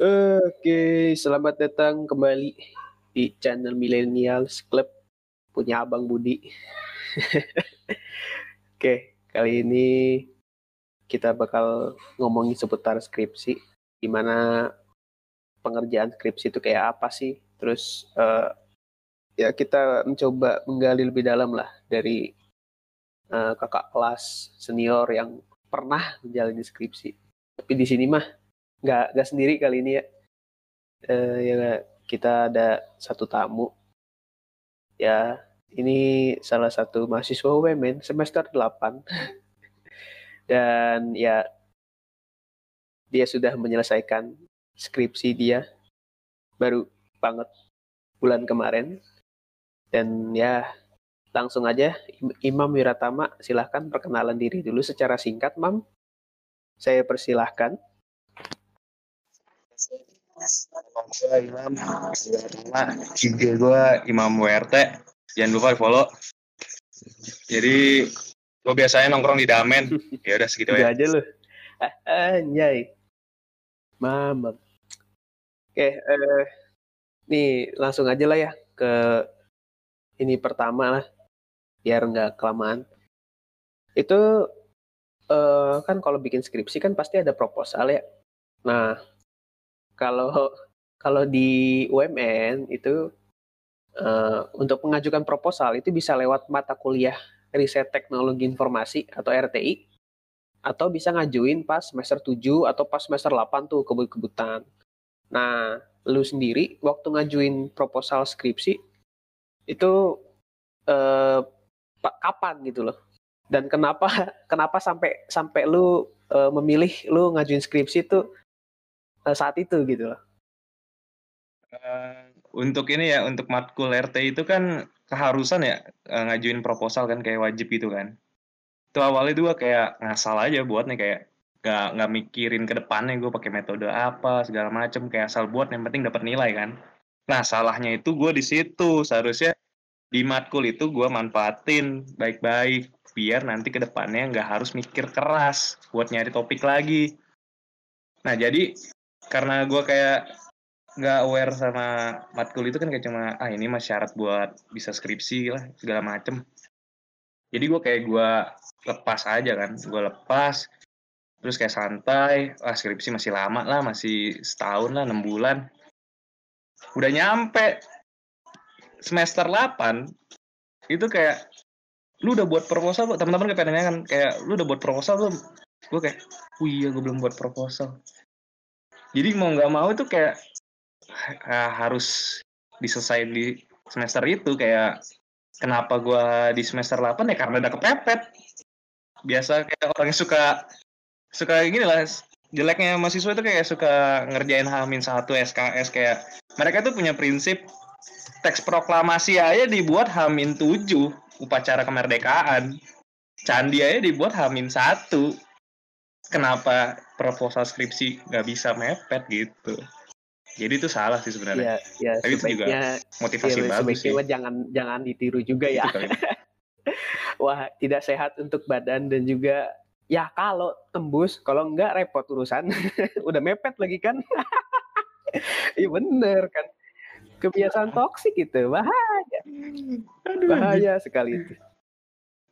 Oke, selamat datang kembali di channel Millennials Club punya Abang Budi. Oke, kali ini kita bakal ngomongin seputar skripsi, gimana pengerjaan skripsi itu kayak apa sih? Terus uh, ya kita mencoba menggali lebih dalam lah dari uh, kakak kelas senior yang pernah menjalani skripsi. Tapi di sini mah nggak nggak sendiri kali ini ya. Uh, ya kita ada satu tamu. Ya, ini salah satu mahasiswa UMN semester 8. Dan ya dia sudah menyelesaikan skripsi dia baru banget bulan kemarin. Dan ya langsung aja Imam Wiratama silahkan perkenalan diri dulu secara singkat, Mam. Saya persilahkan. Gue Imam IG gue Imam WRT jangan lupa follow jadi gue biasanya nongkrong di Damen. Ya udah segitu ya aja. Lu anjay. Mama oke eh, nih langsung aja lah ya ke ini pertama lah biar nggak kelamaan. Itu eh, kan kalau bikin skripsi kan pasti ada proposal ya. Nah kalau kalau di UMN itu uh, untuk mengajukan proposal itu bisa lewat mata kuliah riset teknologi informasi atau RTI atau bisa ngajuin pas semester 7 atau pas semester 8 tuh kebut-kebutan. Nah, lu sendiri waktu ngajuin proposal skripsi itu eh, kapan gitu loh? Dan kenapa kenapa sampai sampai lu eh, memilih lu ngajuin skripsi itu Eh, saat itu gitu loh. Uh, untuk ini ya, untuk matkul RT itu kan keharusan ya uh, ngajuin proposal kan kayak wajib gitu kan. Itu awalnya juga kayak ngasal aja buat nih kayak nggak nggak mikirin ke depannya gue pakai metode apa segala macem kayak asal buat yang penting dapat nilai kan. Nah salahnya itu gue di situ seharusnya di matkul itu gue manfaatin baik-baik biar nanti ke depannya nggak harus mikir keras buat nyari topik lagi. Nah jadi karena gue kayak nggak aware sama matkul itu kan kayak cuma ah ini mas syarat buat bisa skripsi lah segala macem. Jadi gue kayak gue lepas aja kan gue lepas terus kayak santai ah skripsi masih lama lah masih setahun lah enam bulan. Udah nyampe semester 8 itu kayak lu udah buat proposal teman-teman kayak pengen kan kayak lu udah buat proposal belum? Gue kayak oh iya gue belum buat proposal jadi mau nggak mau itu kayak uh, harus diselesaikan di semester itu. Kayak kenapa gue di semester 8 ya karena udah kepepet biasa kayak orang yang suka suka gini lah. Jeleknya mahasiswa itu kayak suka ngerjain hamin satu SKS kayak mereka tuh punya prinsip teks proklamasi aja dibuat hamin tujuh upacara kemerdekaan. Candi aja dibuat hamin satu kenapa proposal skripsi nggak bisa mepet gitu jadi itu salah sih sebenarnya. Ya, ya, Tapi itu juga motivasi ya, bagus sih. Jangan jangan ditiru juga ya. Wah, tidak sehat untuk badan dan juga ya kalau tembus, kalau enggak repot urusan. Udah mepet lagi kan. Iya bener kan. Kebiasaan toksik itu bahaya. Bahaya sekali itu.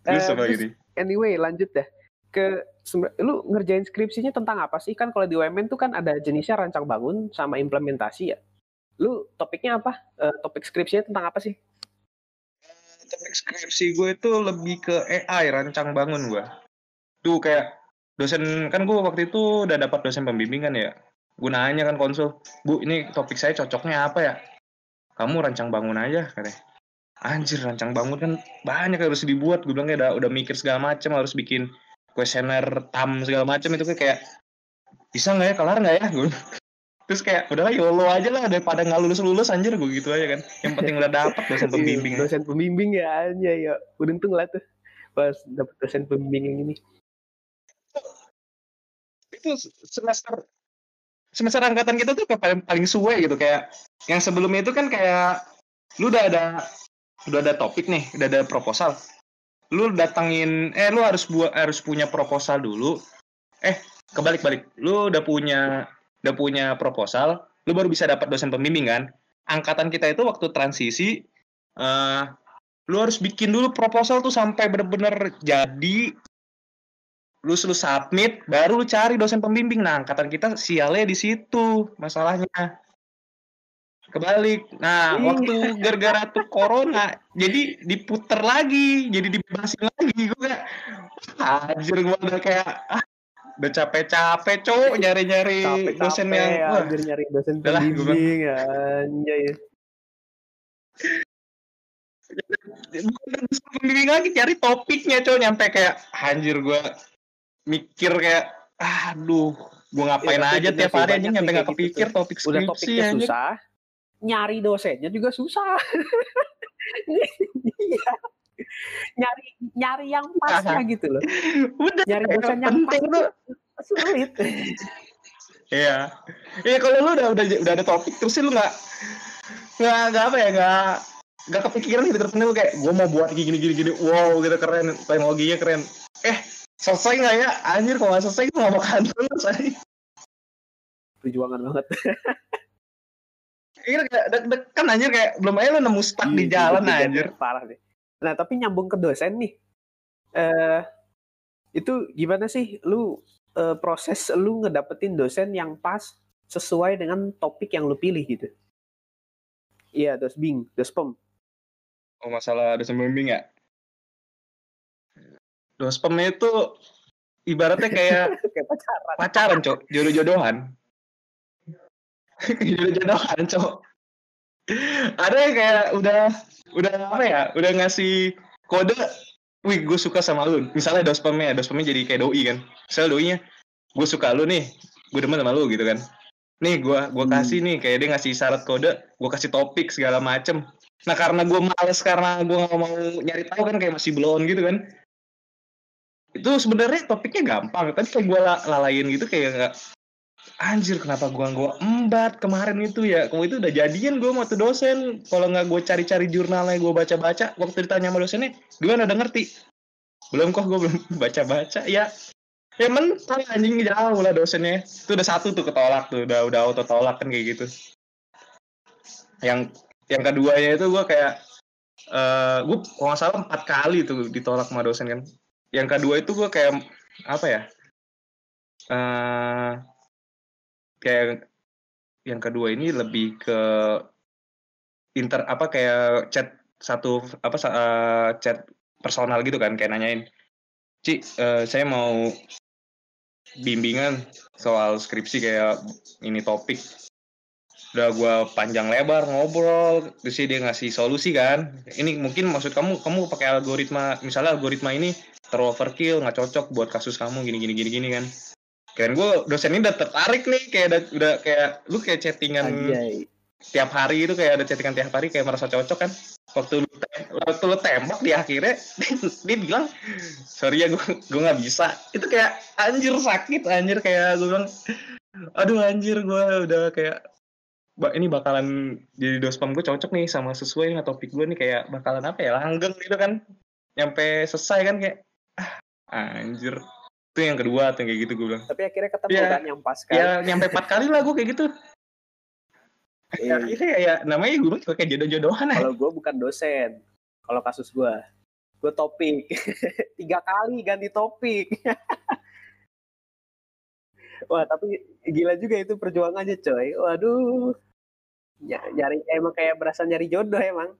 Terus uh, terus, ini? Anyway, lanjut dah ke lu ngerjain skripsinya tentang apa sih? Kan kalau di UMN tuh kan ada jenisnya rancang bangun sama implementasi ya. Lu topiknya apa? Uh, topik skripsinya tentang apa sih? Topik skripsi gue itu lebih ke AI rancang bangun gue tuh kayak dosen kan gue waktu itu udah dapat dosen pembimbingan ya. Gue nanya kan konsul bu ini topik saya cocoknya apa ya? Kamu rancang bangun aja katanya. Anjir rancang bangun kan banyak harus dibuat gue bilang udah udah mikir segala macam harus bikin kuesioner tam segala macam itu kayak bisa nggak ya? Kelar nggak ya? Gue terus kayak udahlah yolo aja lah daripada nggak lulus lulus anjir. Gue gitu aja kan. Yang penting udah dapet dosen pembimbing. dosen pembimbing ya aja ya. Beruntung lah tuh pas dapet dosen pembimbing yang ini. Itu semester semester angkatan kita tuh kayak paling paling suwe gitu. Kayak yang sebelumnya itu kan kayak lu udah ada udah ada topik nih udah ada proposal lu datangin eh lu harus buat harus punya proposal dulu eh kebalik balik lu udah punya udah punya proposal, lu baru bisa dapat dosen pembimbing kan. Angkatan kita itu waktu transisi, uh, lu harus bikin dulu proposal tuh sampai bener-bener jadi, lu lu submit, baru lu cari dosen pembimbing. Nah, angkatan kita sialnya di situ masalahnya. Kebalik. Nah, Iya. waktu gara-gara tuh corona, jadi diputer lagi, jadi dibebasin lagi. Gue kayak, anjir gue udah kayak, ah, udah capek-capek cowok nyari-nyari dosen yang, ya, wah, anjir nyari dosen Udah pembimbing anjay. bukan dosen pembimbing lagi, cari topiknya cowok nyampe kayak, anjir gue mikir kayak, aduh, gue ngapain Ya, aja tiap hari anjing nyampe nggak gitu kepikir topik Udah skripsi topiknya anjing. susah, nyari dosennya juga susah. Iya. nyari nyari yang pasnya gitu loh. Udah, Nyari dosen yang pas penting tuh sulit. Iya. Iya kalau lu udah udah udah ada topik terus sih lu nggak nggak nggak apa ya nggak nggak kepikiran gitu depannya lu kayak gue mau buat gini gini gini wow gitu keren teknologinya keren eh selesai nggak ya anjir kalau nggak selesai gue nggak bakal selesai Perjuangan banget. Iya kayak deg-degan anjir kayak belum aja lu nemu stuck di Iya, jalan iya, anjir Parah deh. Nah, tapi nyambung ke dosen nih. Eh itu gimana sih lu eh, proses lu ngedapetin dosen yang pas sesuai dengan topik yang lu pilih gitu? Iya, dosbing, dospem. oh masalah dosen pembimbing ya dospem itu ibaratnya kayak Kayak pacaran. pacaran cok jodoh-jodohan jodoh-jodohan cok. Ada yang kayak udah udah apa ya udah ngasih kode wih gue suka sama lu. Misalnya dospemnya dospemnya jadi kayak doi kan. Misalnya doinya gue suka lu nih gue demen sama lu gitu kan. Nih gue gua Hmm. kasih nih kayak dia ngasih syarat kode gue kasih topik segala macem. Nah karena gue males karena gue nggak mau nyari tahu kan kayak masih belum gitu kan. Itu sebenarnya topiknya gampang tapi kayak gue lalain gitu kayak nggak anjir kenapa gua gua embat? Kemarin itu ya kalau itu udah jadian gue sama tuh dosen. Kalau nggak gue cari-cari jurnalnya gue baca-baca waktu ditanya sama dosennya gimana udah ngerti? Belum kok gue belum baca-baca. Ya ya mental anjing jauh lah dosennya. Itu udah satu tuh ketolak tuh udah udah auto tolak kan kayak gitu. Yang yang keduanya itu gue kayak eh gue kalau nggak salah empat kali tuh ditolak sama dosen kan. Yang kedua itu gue kayak apa ya eh kayak yang kedua ini lebih ke inter apa kayak chat satu apa eh, chat personal gitu kan kayak nanyain Ci eh, saya mau bimbingan soal skripsi kayak ini topik. Udah gua panjang lebar ngobrol terus dia ngasih solusi kan. Ini mungkin maksud kamu kamu pakai algoritma misalnya algoritma ini terlalu overkill nggak cocok buat kasus kamu gini gini gini gini kan keren gue dosen ini udah tertarik nih kayak udah, udah kayak lu kayak chattingan Anjay. tiap hari itu kayak ada chattingan tiap hari kayak merasa cocok kan. Waktu lu waktu lu tembak di akhirnya dia bilang sorry ya gue gue nggak bisa. Itu kayak anjir sakit anjir kayak gue bilang aduh anjir gue udah kayak "Ba- ini bakalan jadi dospam gue cocok nih sama sesuai dengan topik gue nih kayak bakalan apa ya langgeng gitu kan. Nyampe selesai kan kayak ah, anjir itu yang kedua tuh kayak gitu gue bilang Tapi akhirnya ketemu Iya. kan yang pas kan. ya nyampe empat kali lah gue kayak gitu Iya. akhirnya ya namanya gue bilang kayak jodoh-jodohan aja Kalau gue bukan dosen. Kalau kasus gue, gue topik. Tiga kali ganti topik. Wah, tapi gila juga itu perjuangannya, coy. Waduh. Ya, nyari emang kayak berasa nyari jodoh emang.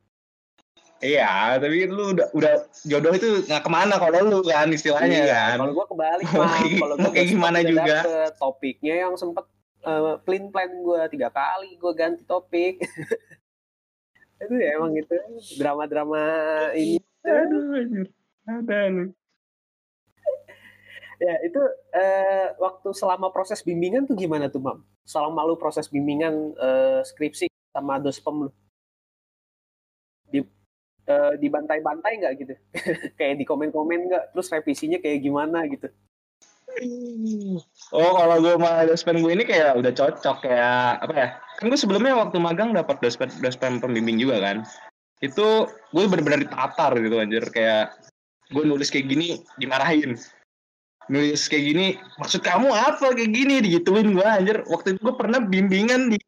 Iya, tapi lu udah udah jodoh itu nggak ke mana kalau lu kan istilahnya Iya, kan. Kalau gue kebalik, Kalau gue kayak gimana juga. Dapet topiknya yang sempet eh, clean plan gue tiga kali gue ganti topik. itu ya emang gitu drama-drama ini. Aduh, anjir. Ada nih. Ya itu eh, waktu selama proses bimbingan tuh gimana tuh mam? Selama lu proses bimbingan eh, skripsi sama dospem lu, di eh, dibantai-bantai nggak gitu? kayak di komen-komen nggak? Terus revisinya kayak gimana gitu? Oh, kalau gue sama dospen gue ini kayak udah cocok kayak apa ya? Kan gue sebelumnya waktu magang dapat dospen dospen pembimbing juga kan. Itu gue bener-bener ditatar gitu anjir kayak gue nulis kayak gini dimarahin. nulis kayak gini maksud kamu apa kayak gini digituin gue anjir waktu itu gue pernah bimbingan di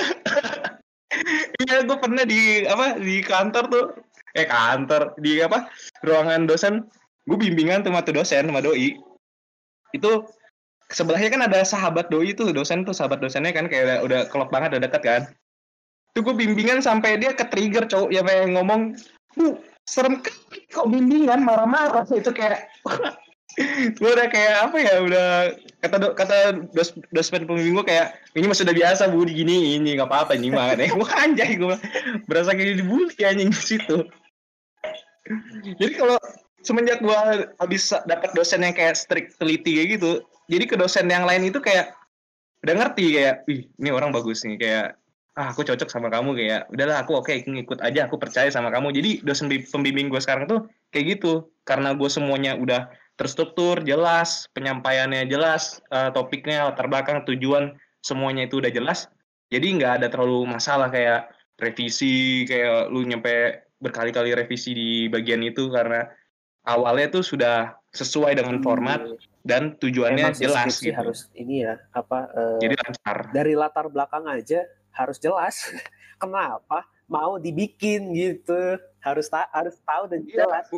iya gue pernah di apa di kantor tuh. Eh kantor di apa ruangan dosen. Gue bimbingan tuh tuh dosen sama doi. Itu sebelahnya kan ada sahabat doi tuh dosen tuh sahabat dosennya kan kayak udah, klop banget udah deket kan. Tuh gue bimbingan sampai dia ke trigger cowok ya pengen ngomong bu serem kok bimbingan marah-marah. Itu kayak gue udah kayak apa ya udah kata do, kata dos dosen pembimbing gue kayak ini masih udah biasa bu di gini ini nggak apa-apa ini mah. Nih gue anjay gue berasa kayak dibully anjing di situ. Jadi kalau semenjak gue habis dapat dosen yang kayak strict teliti kayak gitu jadi ke dosen yang lain itu kayak udah ngerti kayak ih ini orang bagus nih kayak ah aku cocok sama kamu kayak udahlah aku oke okay, ngikut aja aku percaya sama kamu. Jadi dosen pembimbing gue sekarang tuh kayak gitu karena gue semuanya udah terstruktur jelas penyampaiannya jelas uh, topiknya latar belakang tujuan semuanya itu udah jelas. Jadi nggak ada terlalu masalah kayak revisi kayak lu nyampe berkali-kali revisi di bagian itu karena awalnya tuh sudah sesuai dengan format hmm. dan tujuannya Emang jelas gitu. harus ini ya apa uh, jadi lancar. dari latar belakang aja harus jelas. Kenapa mau dibikin gitu? Harus ta harus tahu dan iya, jelas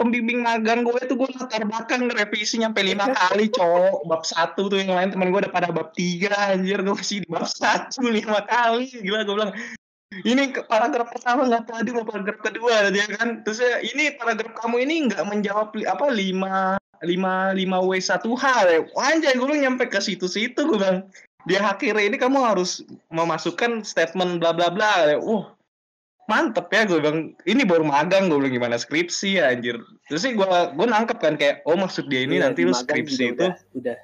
pembimbing magang gue tuh gue latar belakang revisi nyampe lima kali cowok. Bab satu tuh yang lain teman gue udah pada bab tiga anjir. Gue masih di bab satu lima kali. Gila gue bilang ini paragraf pertama nggak tadi mau paragraf kedua dia kan. Terus ya, ini paragraf kamu ini nggak menjawab apa lima lima lima w satu h ya? Anjay gue nyampe ke situ-situ gue bilang. Di akhirnya ini kamu harus memasukkan statement bla bla bla. Uh, mantep ya gue bilang ini baru magang gue bilang gimana skripsi ya anjir. Terus sih gue gue nangkep kan kayak oh maksud dia ini iya, nanti lu skripsi itu udah, udah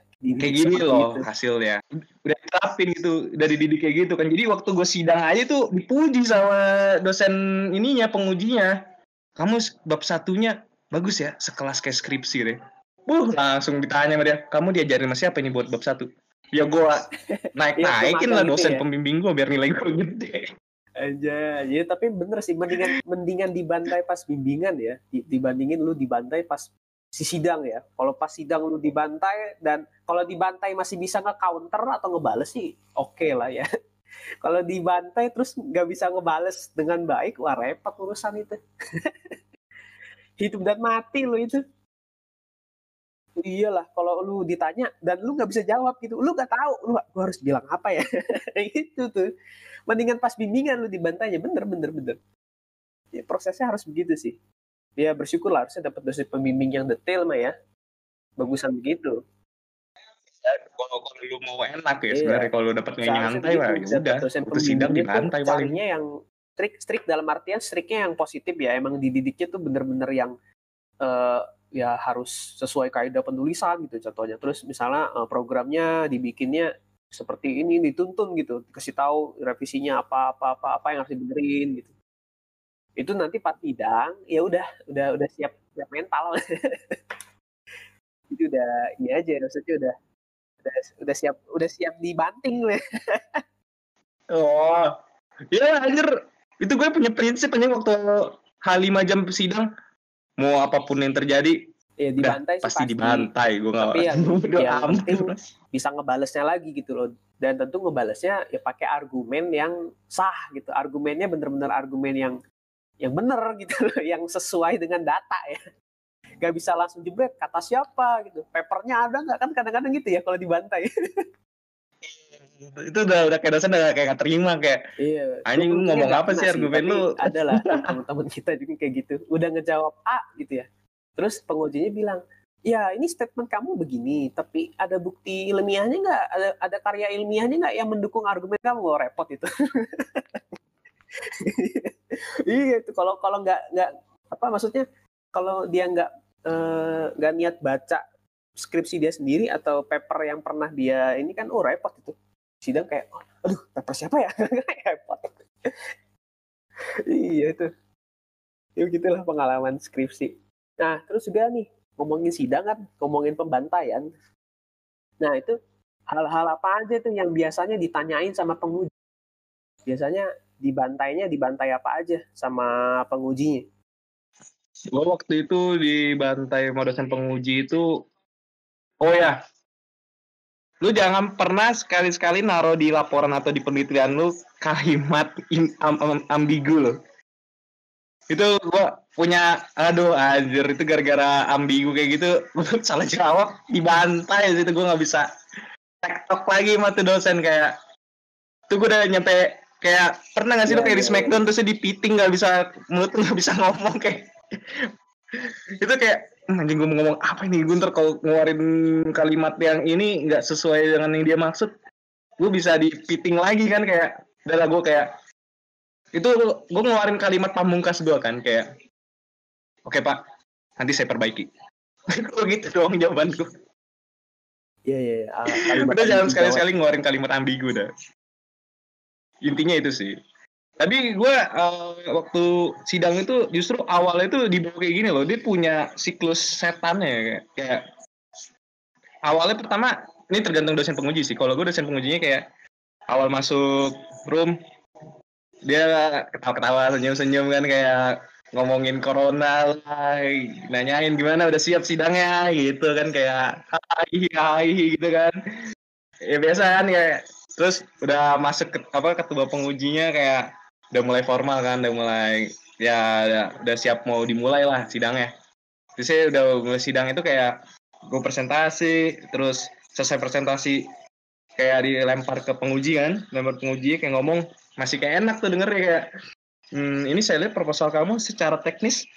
kayak gini loh itu. hasilnya. Udah diterapin gitu, udah dididik kayak gitu kan. Jadi waktu gue sidang aja tuh dipuji sama dosen ininya pengujinya. Kamu bab satunya bagus ya, sekelas kayak skripsi deh. Uh, langsung ditanya sama dia, kamu diajarin sama siapa ini buat bab satu? ya gue naik naikin lah dosen ya. pembimbing gue biar nilai gue gede aja. Ya tapi bener sih mendingan mendingan dibantai pas bimbingan ya. Dibandingin lu dibantai pas si sidang ya. Kalau pas sidang lu dibantai dan kalau dibantai masih bisa nge counter atau ngebales sih oke okay lah ya. Kalau dibantai terus nggak bisa ngebales dengan baik wah repot urusan itu. Hidup dan mati lo itu iyalah kalau lu ditanya dan lu nggak bisa jawab gitu. Lu nggak tahu lu, lu harus bilang apa ya? Itu tuh. Mendingan pas bimbingan lu dibantainya bener bener bener. Ya, prosesnya harus begitu sih. Ya bersyukur lah harusnya dapat dosen pembimbing yang detail mah ya. Bagusan begitu. Kalau kalau lu mau enak ya iya. sebenarnya kalau dapat nyantai lah ya udah itu sidang di lantai palingnya yang strict strict dalam artian striknya yang positif ya. Emang dididiknya tuh bener-bener yang uh, ya harus sesuai kaidah penulisan gitu contohnya. Terus misalnya uh, programnya dibikinnya seperti ini dituntun gitu, kasih tahu revisinya apa apa apa apa yang harus dibenerin gitu. Itu nanti pas sidang ya udah udah udah siap siap mental. itu udah ini aja maksudnya udah udah udah siap udah siap dibanting oh. Ya anjir, itu gue punya prinsip aja waktu H5 jam sidang mau apa pun yang terjadi ya dibantai pasti, pasti. dibantai. Gue nggak tapi ya, ya bisa ngebalesnya lagi gitu loh. Dan tentu ngebalesnya ya pakai argumen yang sah gitu. Argumennya bener-bener argumen yang yang bener gitu loh yang sesuai dengan data ya. Gak bisa langsung jebret kata siapa gitu. Papernya ada nggak? Kan kadang-kadang gitu ya kalau dibantai itu udah udah kayak dosen udah kayak gak terima kayak iya. Anjing ngomong apa sih argumen lu? adalah teman-teman kita juga kayak gitu udah ngejawab A gitu ya. Terus pengujinya bilang ya ini statement kamu begini tapi ada bukti ilmiahnya nggak? Ada ada karya ilmiahnya nggak yang mendukung argumen kamu? Oh, repot itu. Iya itu kalau kalau nggak nggak apa maksudnya kalau dia nggak eh, nggak uh, niat baca skripsi dia sendiri atau paper yang pernah dia ini kan oh repot itu sidang kayak aduh paper siapa ya? Repot iya itu. Ya gitulah pengalaman skripsi. Nah terus juga nih ngomongin sidang kan ngomongin pembantaian. Nah itu hal-hal apa aja tuh yang biasanya ditanyain sama penguji? Biasanya dibantainya dibantai apa aja sama pengujinya? Gue waktu itu dibantai sama dosen penguji itu oh ya lu jangan pernah sekali-sekali naruh di laporan atau di penelitian lu kalimat in, am, am, ambigu lo itu gua punya aduh anjir itu gara-gara ambigu kayak gitu salah jawab dibantai itu gua nggak bisa tektok lagi sama tuh dosen kayak tuh gue udah nyampe kayak pernah gak sih yeah, lo kayak yeah, di iya, Smackdown yeah. terus di piting nggak bisa mulut nggak bisa ngomong kayak itu kayak anjing gue mau ngomong apa ini? Gunter kalau ngeluarin kalimat yang ini nggak sesuai dengan yang dia maksud gue bisa dipiting lagi kan kayak udah gue kayak itu gue ngeluarin kalimat pamungkas gue kan kayak oke okay, pak nanti saya perbaiki. Gue gitu doang jawaban gue iya iya, iya. Ah, udah jangan sekali-sekali ngeluarin kalimat ambigu dah. Intinya itu sih Tadi gue uh, waktu sidang itu justru awalnya itu dibawa kayak gini loh. Dia punya siklus setannya kayak, kayak awalnya pertama ini tergantung dosen penguji sih. Kalau gue dosen pengujinya kayak awal masuk room dia ketawa-ketawa senyum-senyum kan kayak ngomongin corona lah, nanyain gimana udah siap sidangnya gitu kan kayak hai hai gitu kan. Ya biasa kan kayak terus udah masuk ke apa ketua pengujinya kayak udah mulai formal kan udah mulai ya udah, udah siap mau dimulai lah sidangnya. Terus saya udah mulai sidang itu kayak gue presentasi terus selesai presentasi kayak dilempar ke penguji kan lempar penguji kayak ngomong masih kayak enak tuh denger ya kayak hmm, ini saya lihat proposal kamu secara teknis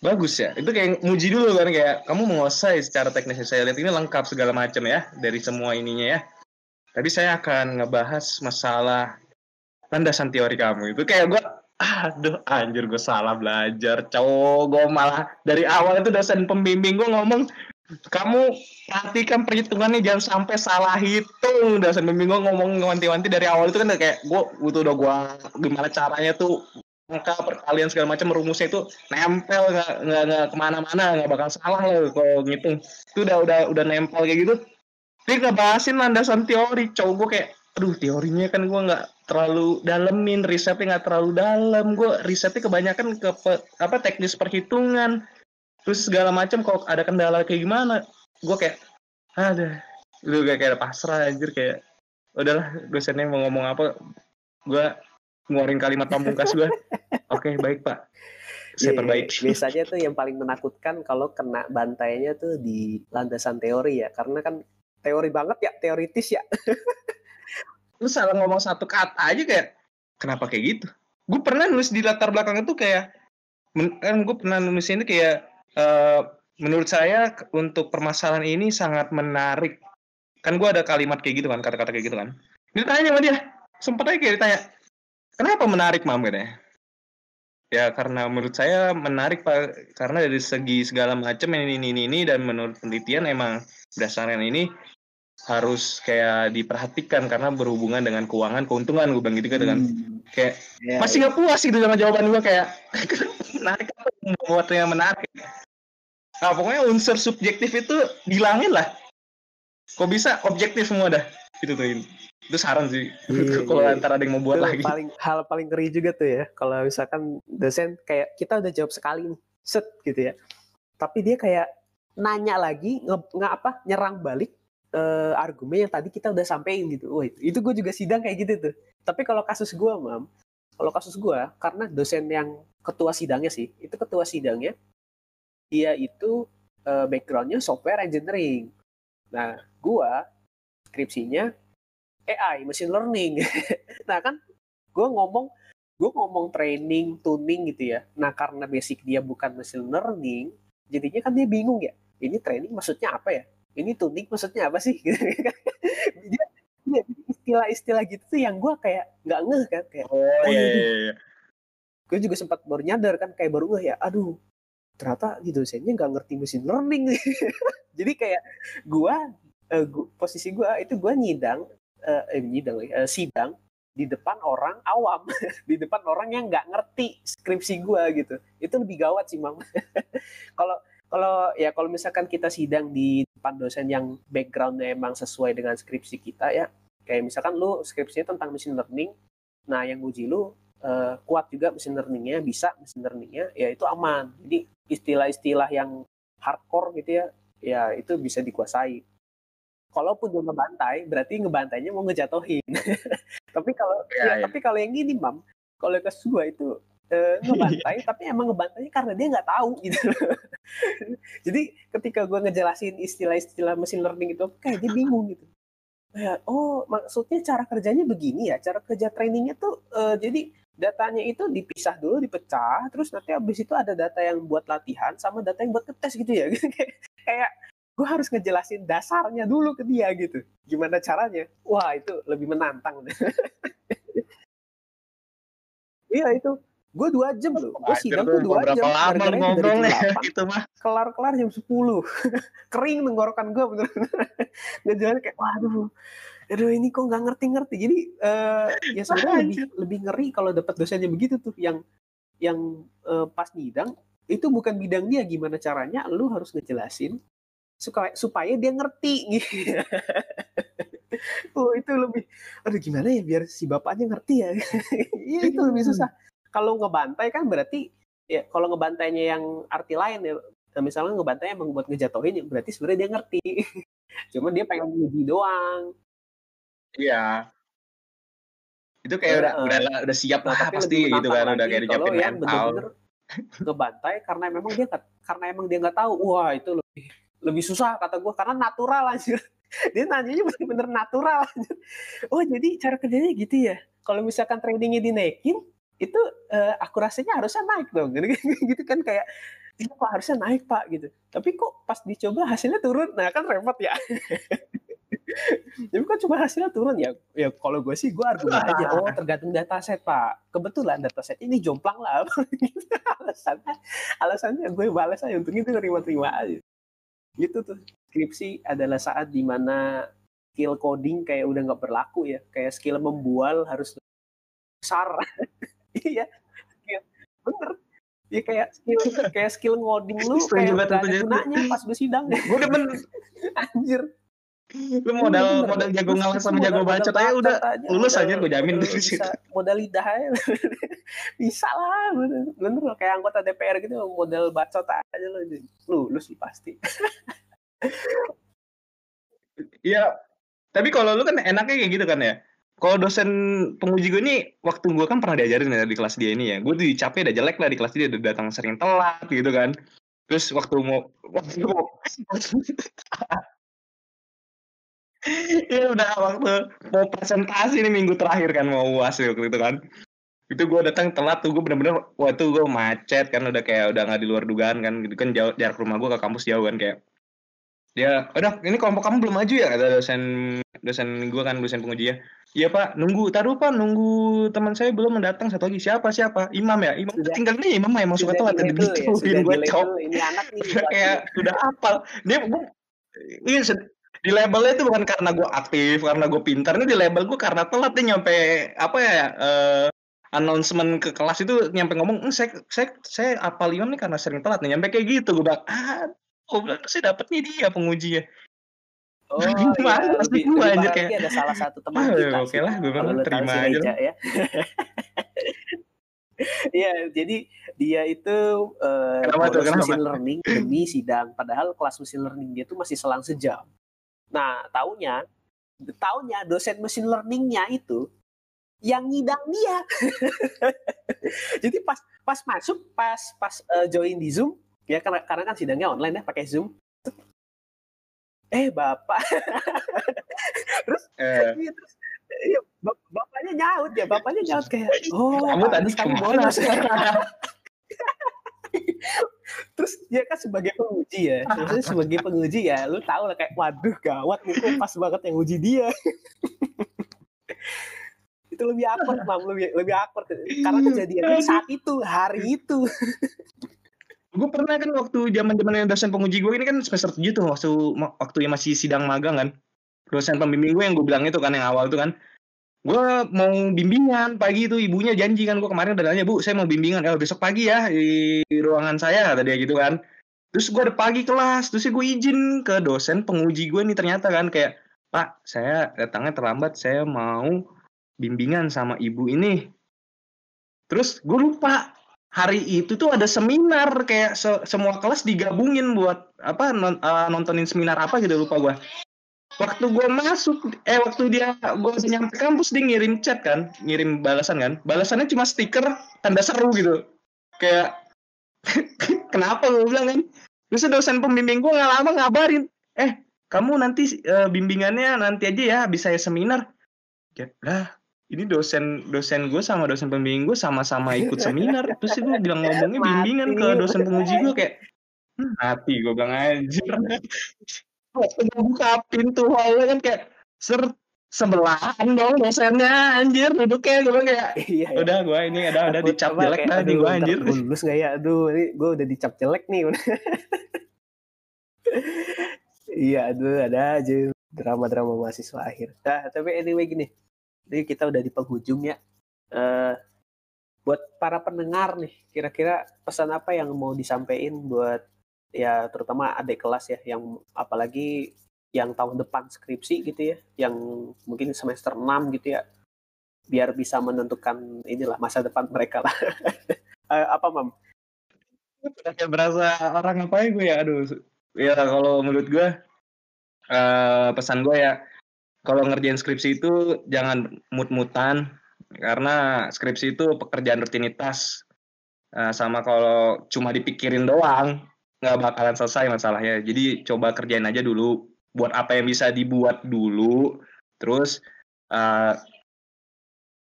bagus ya. Itu kayak muji dulu kan kayak kamu menguasai secara teknis saya lihat ini lengkap segala macam ya dari semua ininya ya. Tapi saya akan ngebahas masalah landasan teori kamu itu kayak gue aduh anjir gue salah belajar cowok gue malah dari awal itu dosen pembimbing gue ngomong kamu perhatikan perhitungannya jangan sampai salah hitung dosen pembimbing gue ngomong wanti-wanti dari awal itu kan kayak gue butuh udah gue gimana caranya tuh angka perkalian segala macam rumusnya itu nempel nggak nggak ke mana-mana nggak bakal salah loh kalau ngitung. Itu udah udah udah nempel kayak gitu. Dia bahasin landasan teori cowok gue kayak aduh teorinya kan gue nggak terlalu dalemin risetnya nggak terlalu dalam gue risetnya kebanyakan ke pe, apa teknis perhitungan terus segala macam kalau ada kendala kayak gimana gue kayak ada. Udah kayak kayak pasrah anjir kayak udahlah dosennya mau ngomong apa gue ngeluarin kalimat pamungkas gue oke okay, baik pak. Saya yeah, perbaiki. biasanya tuh yang paling menakutkan kalau kena bantainya tuh di landasan teori ya karena kan teori banget ya teoritis ya lu salah ngomong satu kata aja kayak kenapa kayak gitu? Gue pernah nulis di latar belakang itu kayak kan gue pernah nulis ini kayak uh, menurut saya untuk permasalahan ini sangat menarik. Kan gue ada kalimat kayak gitu kan kata-kata kayak gitu kan. Ditanya sama dia sempat aja kayak ditanya kenapa menarik mam? katanya. Ya karena menurut saya menarik pak karena dari segi segala macam ini ini ini dan menurut penelitian emang berdasarkan ini harus kayak diperhatikan karena berhubungan dengan keuangan keuntungan gue bilang gitu kan dengan hmm. kayak yeah, masih nggak puas gitu sama jawaban gue kayak menarik apa membuatnya menarik. Nah pokoknya unsur subjektif itu bilangin lah. Kok bisa? Objektif semua dah itu tuh itu saran sih. Yeah, kalau yeah. antara ada yang mau buat lagi. paling hal paling ngeri juga tuh ya kalau misalkan dosen kayak kita udah jawab sekali nih set gitu ya. Tapi dia kayak nanya lagi nge apa nyerang balik uh, argumen yang tadi kita udah sampein gitu. Wah, itu, itu gue juga sidang kayak gitu tuh. Tapi kalau kasus gue, mam, kalau kasus gue, karena dosen yang ketua sidangnya sih, itu ketua sidangnya, dia itu uh, backgroundnya software engineering. Nah, gue skripsinya AI, machine learning. nah kan, gue ngomong, gue ngomong training, tuning gitu ya. Nah, karena basic dia bukan machine learning, jadinya kan dia bingung ya. Ini training maksudnya apa ya? Ini tuning maksudnya apa sih dia, dia istilah-istilah gitu tuh yang gue kayak nggak ngeh kan kayak oh, oh iya, iya, iya. gue juga sempat baru nyadar kan kayak baru ngeh ya aduh ternyata di dosennya nggak ngerti mesin learning jadi kayak gue uh, gua, posisi gue itu gue nyidang uh, eh nyidang uh, sidang di depan orang awam, di depan orang yang nggak ngerti skripsi gue gitu. Itu lebih gawat sih, Mang. Kalau kalau ya kalau misalkan kita sidang di depan dosen yang backgroundnya emang sesuai dengan skripsi kita ya kayak misalkan lu skripsinya tentang machine learning nah yang uji lu uh, kuat juga machine learningnya bisa machine learningnya ya itu aman. Jadi istilah-istilah yang hardcore gitu ya ya itu bisa dikuasai. Kalaupun dia ngebantai berarti ngebantainya mau ngejatohin. Tapi kalau ya, ya, ya. tapi kalau yang ini mam kalau kelas dua itu uh, ngebantai tapi emang ngebantainya karena dia nggak tahu gitu. Jadi ketika gue ngejelasin istilah-istilah mesin learning itu kayak dia bingung gitu. Oh maksudnya cara kerjanya begini ya? Cara kerja trainingnya tuh uh, jadi datanya itu dipisah dulu dipecah terus nanti habis itu ada data yang buat latihan sama data yang buat ngetes gitu ya. Kayak gue harus ngejelasin dasarnya dulu ke dia gitu. Gimana caranya? Wah itu lebih menantang. Iya itu gue dua jam loh gue sidang tuh dua jam. lama ngobrolnya gitu mah kelar kelar jam sepuluh. Kering tenggorokan gue bener ngejalan kayak waduh aduh ini kok nggak ngerti-ngerti. Jadi uh, ya sebenarnya lebih lebih ngeri kalau dapat dosennya begitu tuh yang yang uh, pas nyidang itu bukan bidang dia. Gimana caranya lu harus ngejelasin supaya supaya dia ngerti gitu. Oh itu lebih aduh gimana ya biar si bapaknya ngerti ya? Iya itu lebih susah kalau ngebantai kan berarti ya kalau ngebantainya yang arti lain ya. Nah, misalnya ngebantai emang buat ngejatuhin ya berarti sebenarnya dia ngerti. Cuma dia pengen nguji doang. Iya. Itu kayak uh, udah, udah udah siap lah nah, pasti gitu kan udah kayak dijawabin mental. ngebantai karena memang dia karena emang dia nggak tahu wah itu lebih lebih susah kata gue karena natural anjir. Dia nanyanya bener-bener natural anjir. oh jadi cara kerjanya gitu ya? Kalau misalkan tradingnya dinaikin itu uh, akurasinya harusnya naik dong. Gitu kan kayak ini kok harusnya naik pak gitu. Tapi kok pas dicoba hasilnya turun? Nah kan repot ya. Tapi kok coba hasilnya turun? Ya ya kalau gue sih gue argumen aja. Oh tergantung dataset pak. Kebetulan dataset ini jomplang lah. Alasannya alasannya gue balas aja untuk itu terima-terima aja. Gitu tuh. Skripsi adalah saat di mana skill coding kayak udah nggak berlaku ya. Kayak skill membual harus besar iya. Bener. Ya kayak skill kayak skill ngoding lu kayak gak ada gunanya pas lu sidang. Gue demen anjir. Lu modal modal jago ngalah sama jago bacot aja udah. lulus aja gue jamin dari situ. modal lidah aja. Bisa lah bener, bener loh kayak anggota DPR gitu modal bacot aja lo lulus sih pasti. Iya, tapi kalau lu kan enaknya kayak gitu kan ya kalau dosen penguji gue ini waktu gue kan pernah diajarin ya di kelas dia ini ya. Gue tuh capek udah jelek lah di kelas dia udah datang sering telat gitu kan. Terus waktu mau waktu mau ya udah waktu mau presentasi ini minggu terakhir kan mau uas waktu itu kan. Itu gue datang telat tuh gue bener-bener waktu gue macet kan udah kayak udah nggak di luar dugaan kan gitu kan jauh jarak rumah gue ke kampus jauh kan kayak dia udah ini kelompok kamu belum maju ya? kata dosen dosen gue kan dosen penguji ya Iya Pak, nunggu. Taruh Pak, nunggu teman saya belum mendatang satu lagi. Siapa siapa? Imam ya. Imam sudah, tinggal nih Imam emang suka telat tadi digituin gue cok. Ini anak nih. kayak sudah apal. Dia gue ini di labelnya itu bukan karena gue aktif, karena gue pintar. Ini di label gue karena telat dia nyampe apa ya? Uh, announcement ke kelas itu nyampe ngomong, hm, saya saya saya apal Imam nih karena sering telat nih. Nyampe kayak gitu gue bilang, ah, oh bilang saya dapat nih dia penguji ya. Oh iya, lebih, lebih anjir kayak. ada salah satu teman kita. Oke lah, gue bilang terima aja. Reja, ya. Iya, jadi dia itu uh, kenapa tuh, kenapa? mesin learning demi sidang. Padahal kelas mesin learning dia itu masih selang sejam. Nah, taunya, taunya dosen mesin learningnya itu yang ngidang dia. jadi pas pas masuk, pas pas uh, join di Zoom, ya karena karena kan sidangnya online ya pakai Zoom eh bapak. Terus eh. Iya, terus iya, bapaknya nyaut ya bapaknya nyaut kayak oh kamu tadi kamu bonus terus dia kan sebagai penguji ya. Maksudnya sebagai penguji ya lu tahu lah kayak waduh gawat nih pas banget yang uji dia. Itu lebih awkward mam lebih lebih awkward. Karena kejadiannya saat itu hari itu gue pernah kan waktu zaman zaman dosen penguji gue ini kan semester tujuh tuh waktu waktu yang masih sidang magang kan. Dosen pembimbing gue yang gue bilang itu kan yang awal tuh kan. Gue mau bimbingan pagi itu ibunya janji kan gue kemarin udah nanya bu saya mau bimbingan oh, besok pagi ya di ruangan saya kata dia gitu kan. Terus gue ada pagi kelas terus gue izin ke dosen penguji gue nih ternyata kan kayak pak saya datangnya terlambat saya mau bimbingan sama ibu ini. Terus gue lupa hari itu tuh ada seminar kayak se semua kelas digabungin buat apa non uh, nontonin seminar apa gitu lupa gua. Waktu gue masuk eh waktu dia udah nyampe kampus dia ngirim chat kan ngirim balasan kan. Balasannya cuma stiker tanda seru gitu. Kayak kenapa gue bilang kan? Terus dosen pembimbing gue nggak lama ngabarin eh kamu nanti uh, bimbingannya nanti aja ya bisa ya seminar. Ya lah ini dosen dosen gue sama dosen pembimbing gue sama-sama ikut seminar. Terus gue bilang ngomongnya bimbingan ke dosen penguji gue kayak hmm, hati gue bilang anjir. Buka pintu hallnya kan kayak ser sebelahan dong dosennya anjir. Duduknya gue kayak iya, iya. udah gue ini ada ada dicap jelek dah nih gue anjir. lulus gak ya? Aduh ini gue udah dicap jelek nih. Iya aduh ada aja drama-drama mahasiswa akhir. Nah tapi anyway gini ini kita udah di penghujung ya. Uh, buat para pendengar nih kira-kira pesan apa yang mau disampaikan buat ya terutama adik kelas ya yang apalagi yang tahun depan skripsi gitu ya yang mungkin semester 6 gitu ya biar bisa menentukan inilah masa depan mereka lah. Uh, apa mam? Kayak berasa orang apa ya gue ya? Aduh ya kalau menurut gue uh, pesan gue ya kalau ngerjain skripsi itu jangan mut-mutan karena skripsi itu pekerjaan rutinitas uh, sama kalau cuma dipikirin doang nggak bakalan selesai masalahnya. Jadi coba kerjain aja dulu. Buat apa yang bisa dibuat dulu. Terus uh,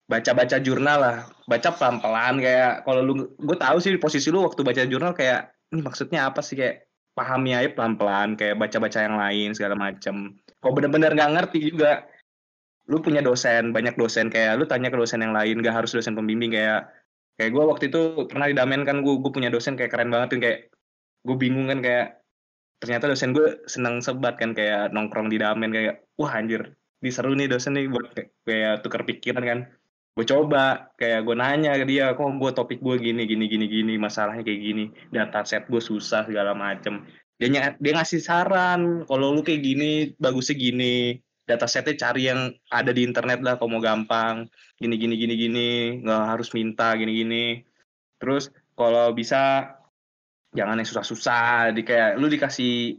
baca-baca jurnal lah. Baca pelan-pelan kayak kalau lu gue tahu sih posisi lu waktu baca jurnal kayak ini maksudnya apa sih kayak pahami aja pelan-pelan kayak baca-baca yang lain segala macem. Kalau bener-bener nggak ngerti juga. Lu punya dosen banyak dosen kayak lu tanya ke dosen yang lain gak harus dosen pembimbing kayak kayak gue waktu itu pernah didamen kan gue gue punya dosen kayak keren banget tuh kayak gue bingung kan kayak ternyata dosen gue senang sebat kan kayak nongkrong di damen kayak wah anjir diseru nih dosen nih buat kayak tukar pikiran kan. Gue coba kayak gue nanya ke dia kok gue topik gue gini gini gini gini masalahnya kayak gini data set gue susah segala macem dia ny- dia ngasih saran kalau lu kayak gini bagusnya gini. Data setnya cari yang ada di internet lah kalau mau gampang. Gini gini gini gini. Nggak harus minta gini gini. Terus kalau bisa jangan yang susah-susah. Di kayak lu dikasih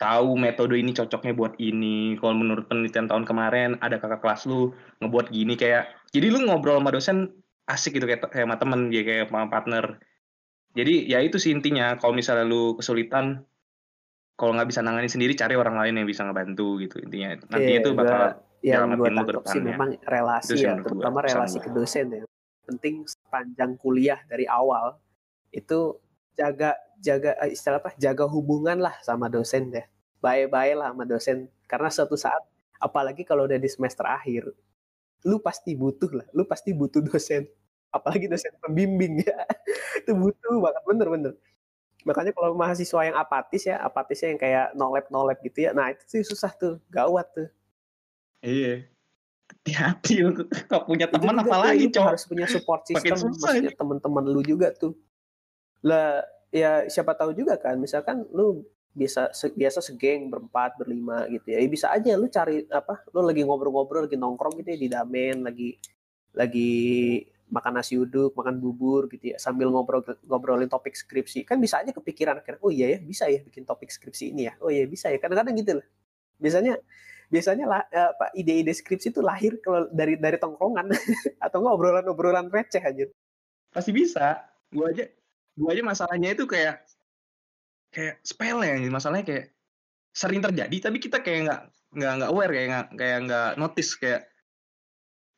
tahu metode ini cocoknya buat ini. Kalau menurut penelitian tahun kemarin ada kakak kelas lu ngebuat gini kayak jadi lu ngobrol sama dosen asik gitu kayak kayak sama temen ya kayak sama partner. Jadi ya itu sih intinya. Kalau misalnya lu kesulitan kalau nggak bisa nangani sendiri cari orang lain yang bisa ngebantu gitu intinya. Nanti yeah, itu bakal yang gue tangkap sih memang relasi ya terutama relasi ke dosen ya. Penting sepanjang kuliah dari awal itu jaga jaga eh, istilah apa jaga hubungan lah sama dosen deh. Baik-baik lah sama dosen. Karena suatu saat apalagi kalau udah di semester akhir lu pasti butuh lah lu pasti butuh dosen. Apalagi dosen pembimbing. Ya itu butuh banget bener-bener makanya kalau mahasiswa yang apatis ya apatisnya yang kayak nolep nolep gitu ya nah itu sih susah tuh gawat tuh. Iya. Hati-hati lu kok punya teman apalagi cowok? harus punya support system maksudnya teman-teman lu juga tuh. Lah ya siapa tahu juga kan misalkan lu biasa se, biasa segeng berempat berlima gitu ya. ya bisa aja lu cari apa lu lagi ngobrol-ngobrol lagi nongkrong gitu ya di damen lagi lagi makan nasi uduk makan bubur gitu ya sambil ngobrol ngobrolin topik skripsi. Kan bisa aja kepikiran akhirnya oh iya ya bisa ya bikin topik skripsi ini ya? Oh iya bisa ya? Kadang-kadang gitu loh. Biasanya biasanya lah, apa ide-ide skripsi itu lahir kalau dari dari tongkrongan atau ngobrolan-ngobrolan receh aja pasti bisa. Gua aja gue aja masalahnya itu kayak kayak sepele ya masalahnya kayak sering terjadi tapi kita kayak nggak nggak nggak aware kayak nggak kayak nggak notice kayak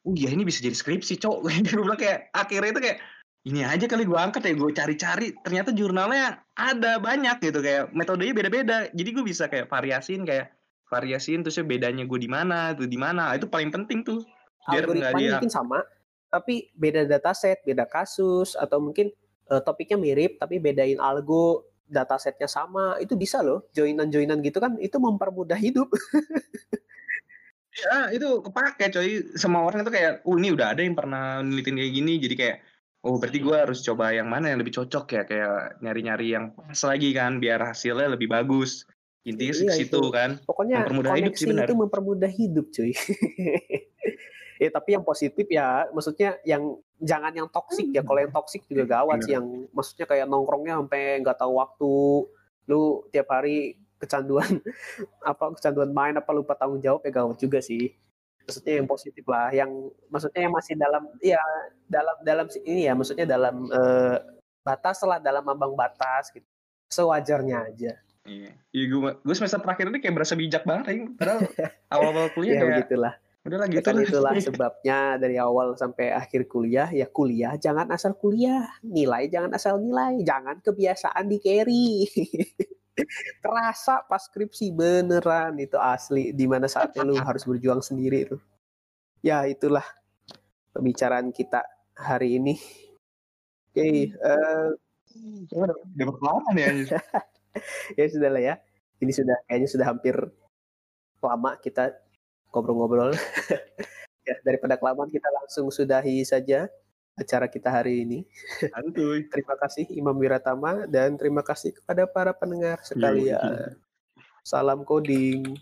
oh iya ini bisa jadi skripsi cowok gue bilang kayak akhirnya itu kayak ini aja kali gue angkat ya gue cari-cari. Ternyata jurnalnya ada banyak gitu. Kayak metodenya beda-beda. Jadi gue bisa kayak variasiin kayak variasiin terusnya bedanya gue di mana tuh di mana. Itu paling penting tuh. Biar nggak dia mungkin sama tapi beda dataset beda kasus atau mungkin uh, topiknya mirip tapi bedain algo datasetnya sama. Itu bisa loh joinan-joinan gitu kan itu mempermudah hidup ya itu kepake coy semua orang itu kayak oh ini udah ada yang pernah nelitin kayak gini jadi kayak oh berarti gue harus coba yang mana yang lebih cocok ya kayak nyari-nyari yang pas lagi kan biar hasilnya lebih bagus intinya iya, situ itu. kan pokoknya mempermudah hidup sih benar itu mempermudah hidup cuy Ya tapi yang positif ya, maksudnya yang jangan yang toksik ya. Kalau yang toksik juga gawat sih. Yang maksudnya kayak nongkrongnya sampai nggak tahu waktu. Lu tiap hari kecanduan apa kecanduan main apa lupa tanggung jawab ya gawat juga sih. Maksudnya yang positif lah. Yang maksudnya yang masih dalam ya dalam dalam ini ya. Maksudnya dalam eh, batas lah dalam ambang batas gitu. Sewajarnya aja. Iya, iya gue, gue semester terakhir ini kayak berasa bijak banget, Aing. Padahal awal-awal kuliah ya kayak, begitulah. udah lagi Ya kan itulah sebabnya dari awal sampai akhir kuliah ya kuliah jangan asal kuliah nilai jangan asal nilai jangan kebiasaan di carry terasa pas skripsi beneran. Itu asli di mana saatnya lu harus berjuang sendiri tuh ya itulah pembicaraan kita hari ini. Oke eh, Dapat pengalaman ya. anjir. ya sudah lah ya. Ini sudah kayaknya sudah hampir lama kita ngobrol-ngobrol. Ya daripada kelamaan kita langsung sudahi saja acara kita hari ini. Santuy. terima kasih Imam Wiratama dan terima kasih kepada para pendengar sekalian. Salam coding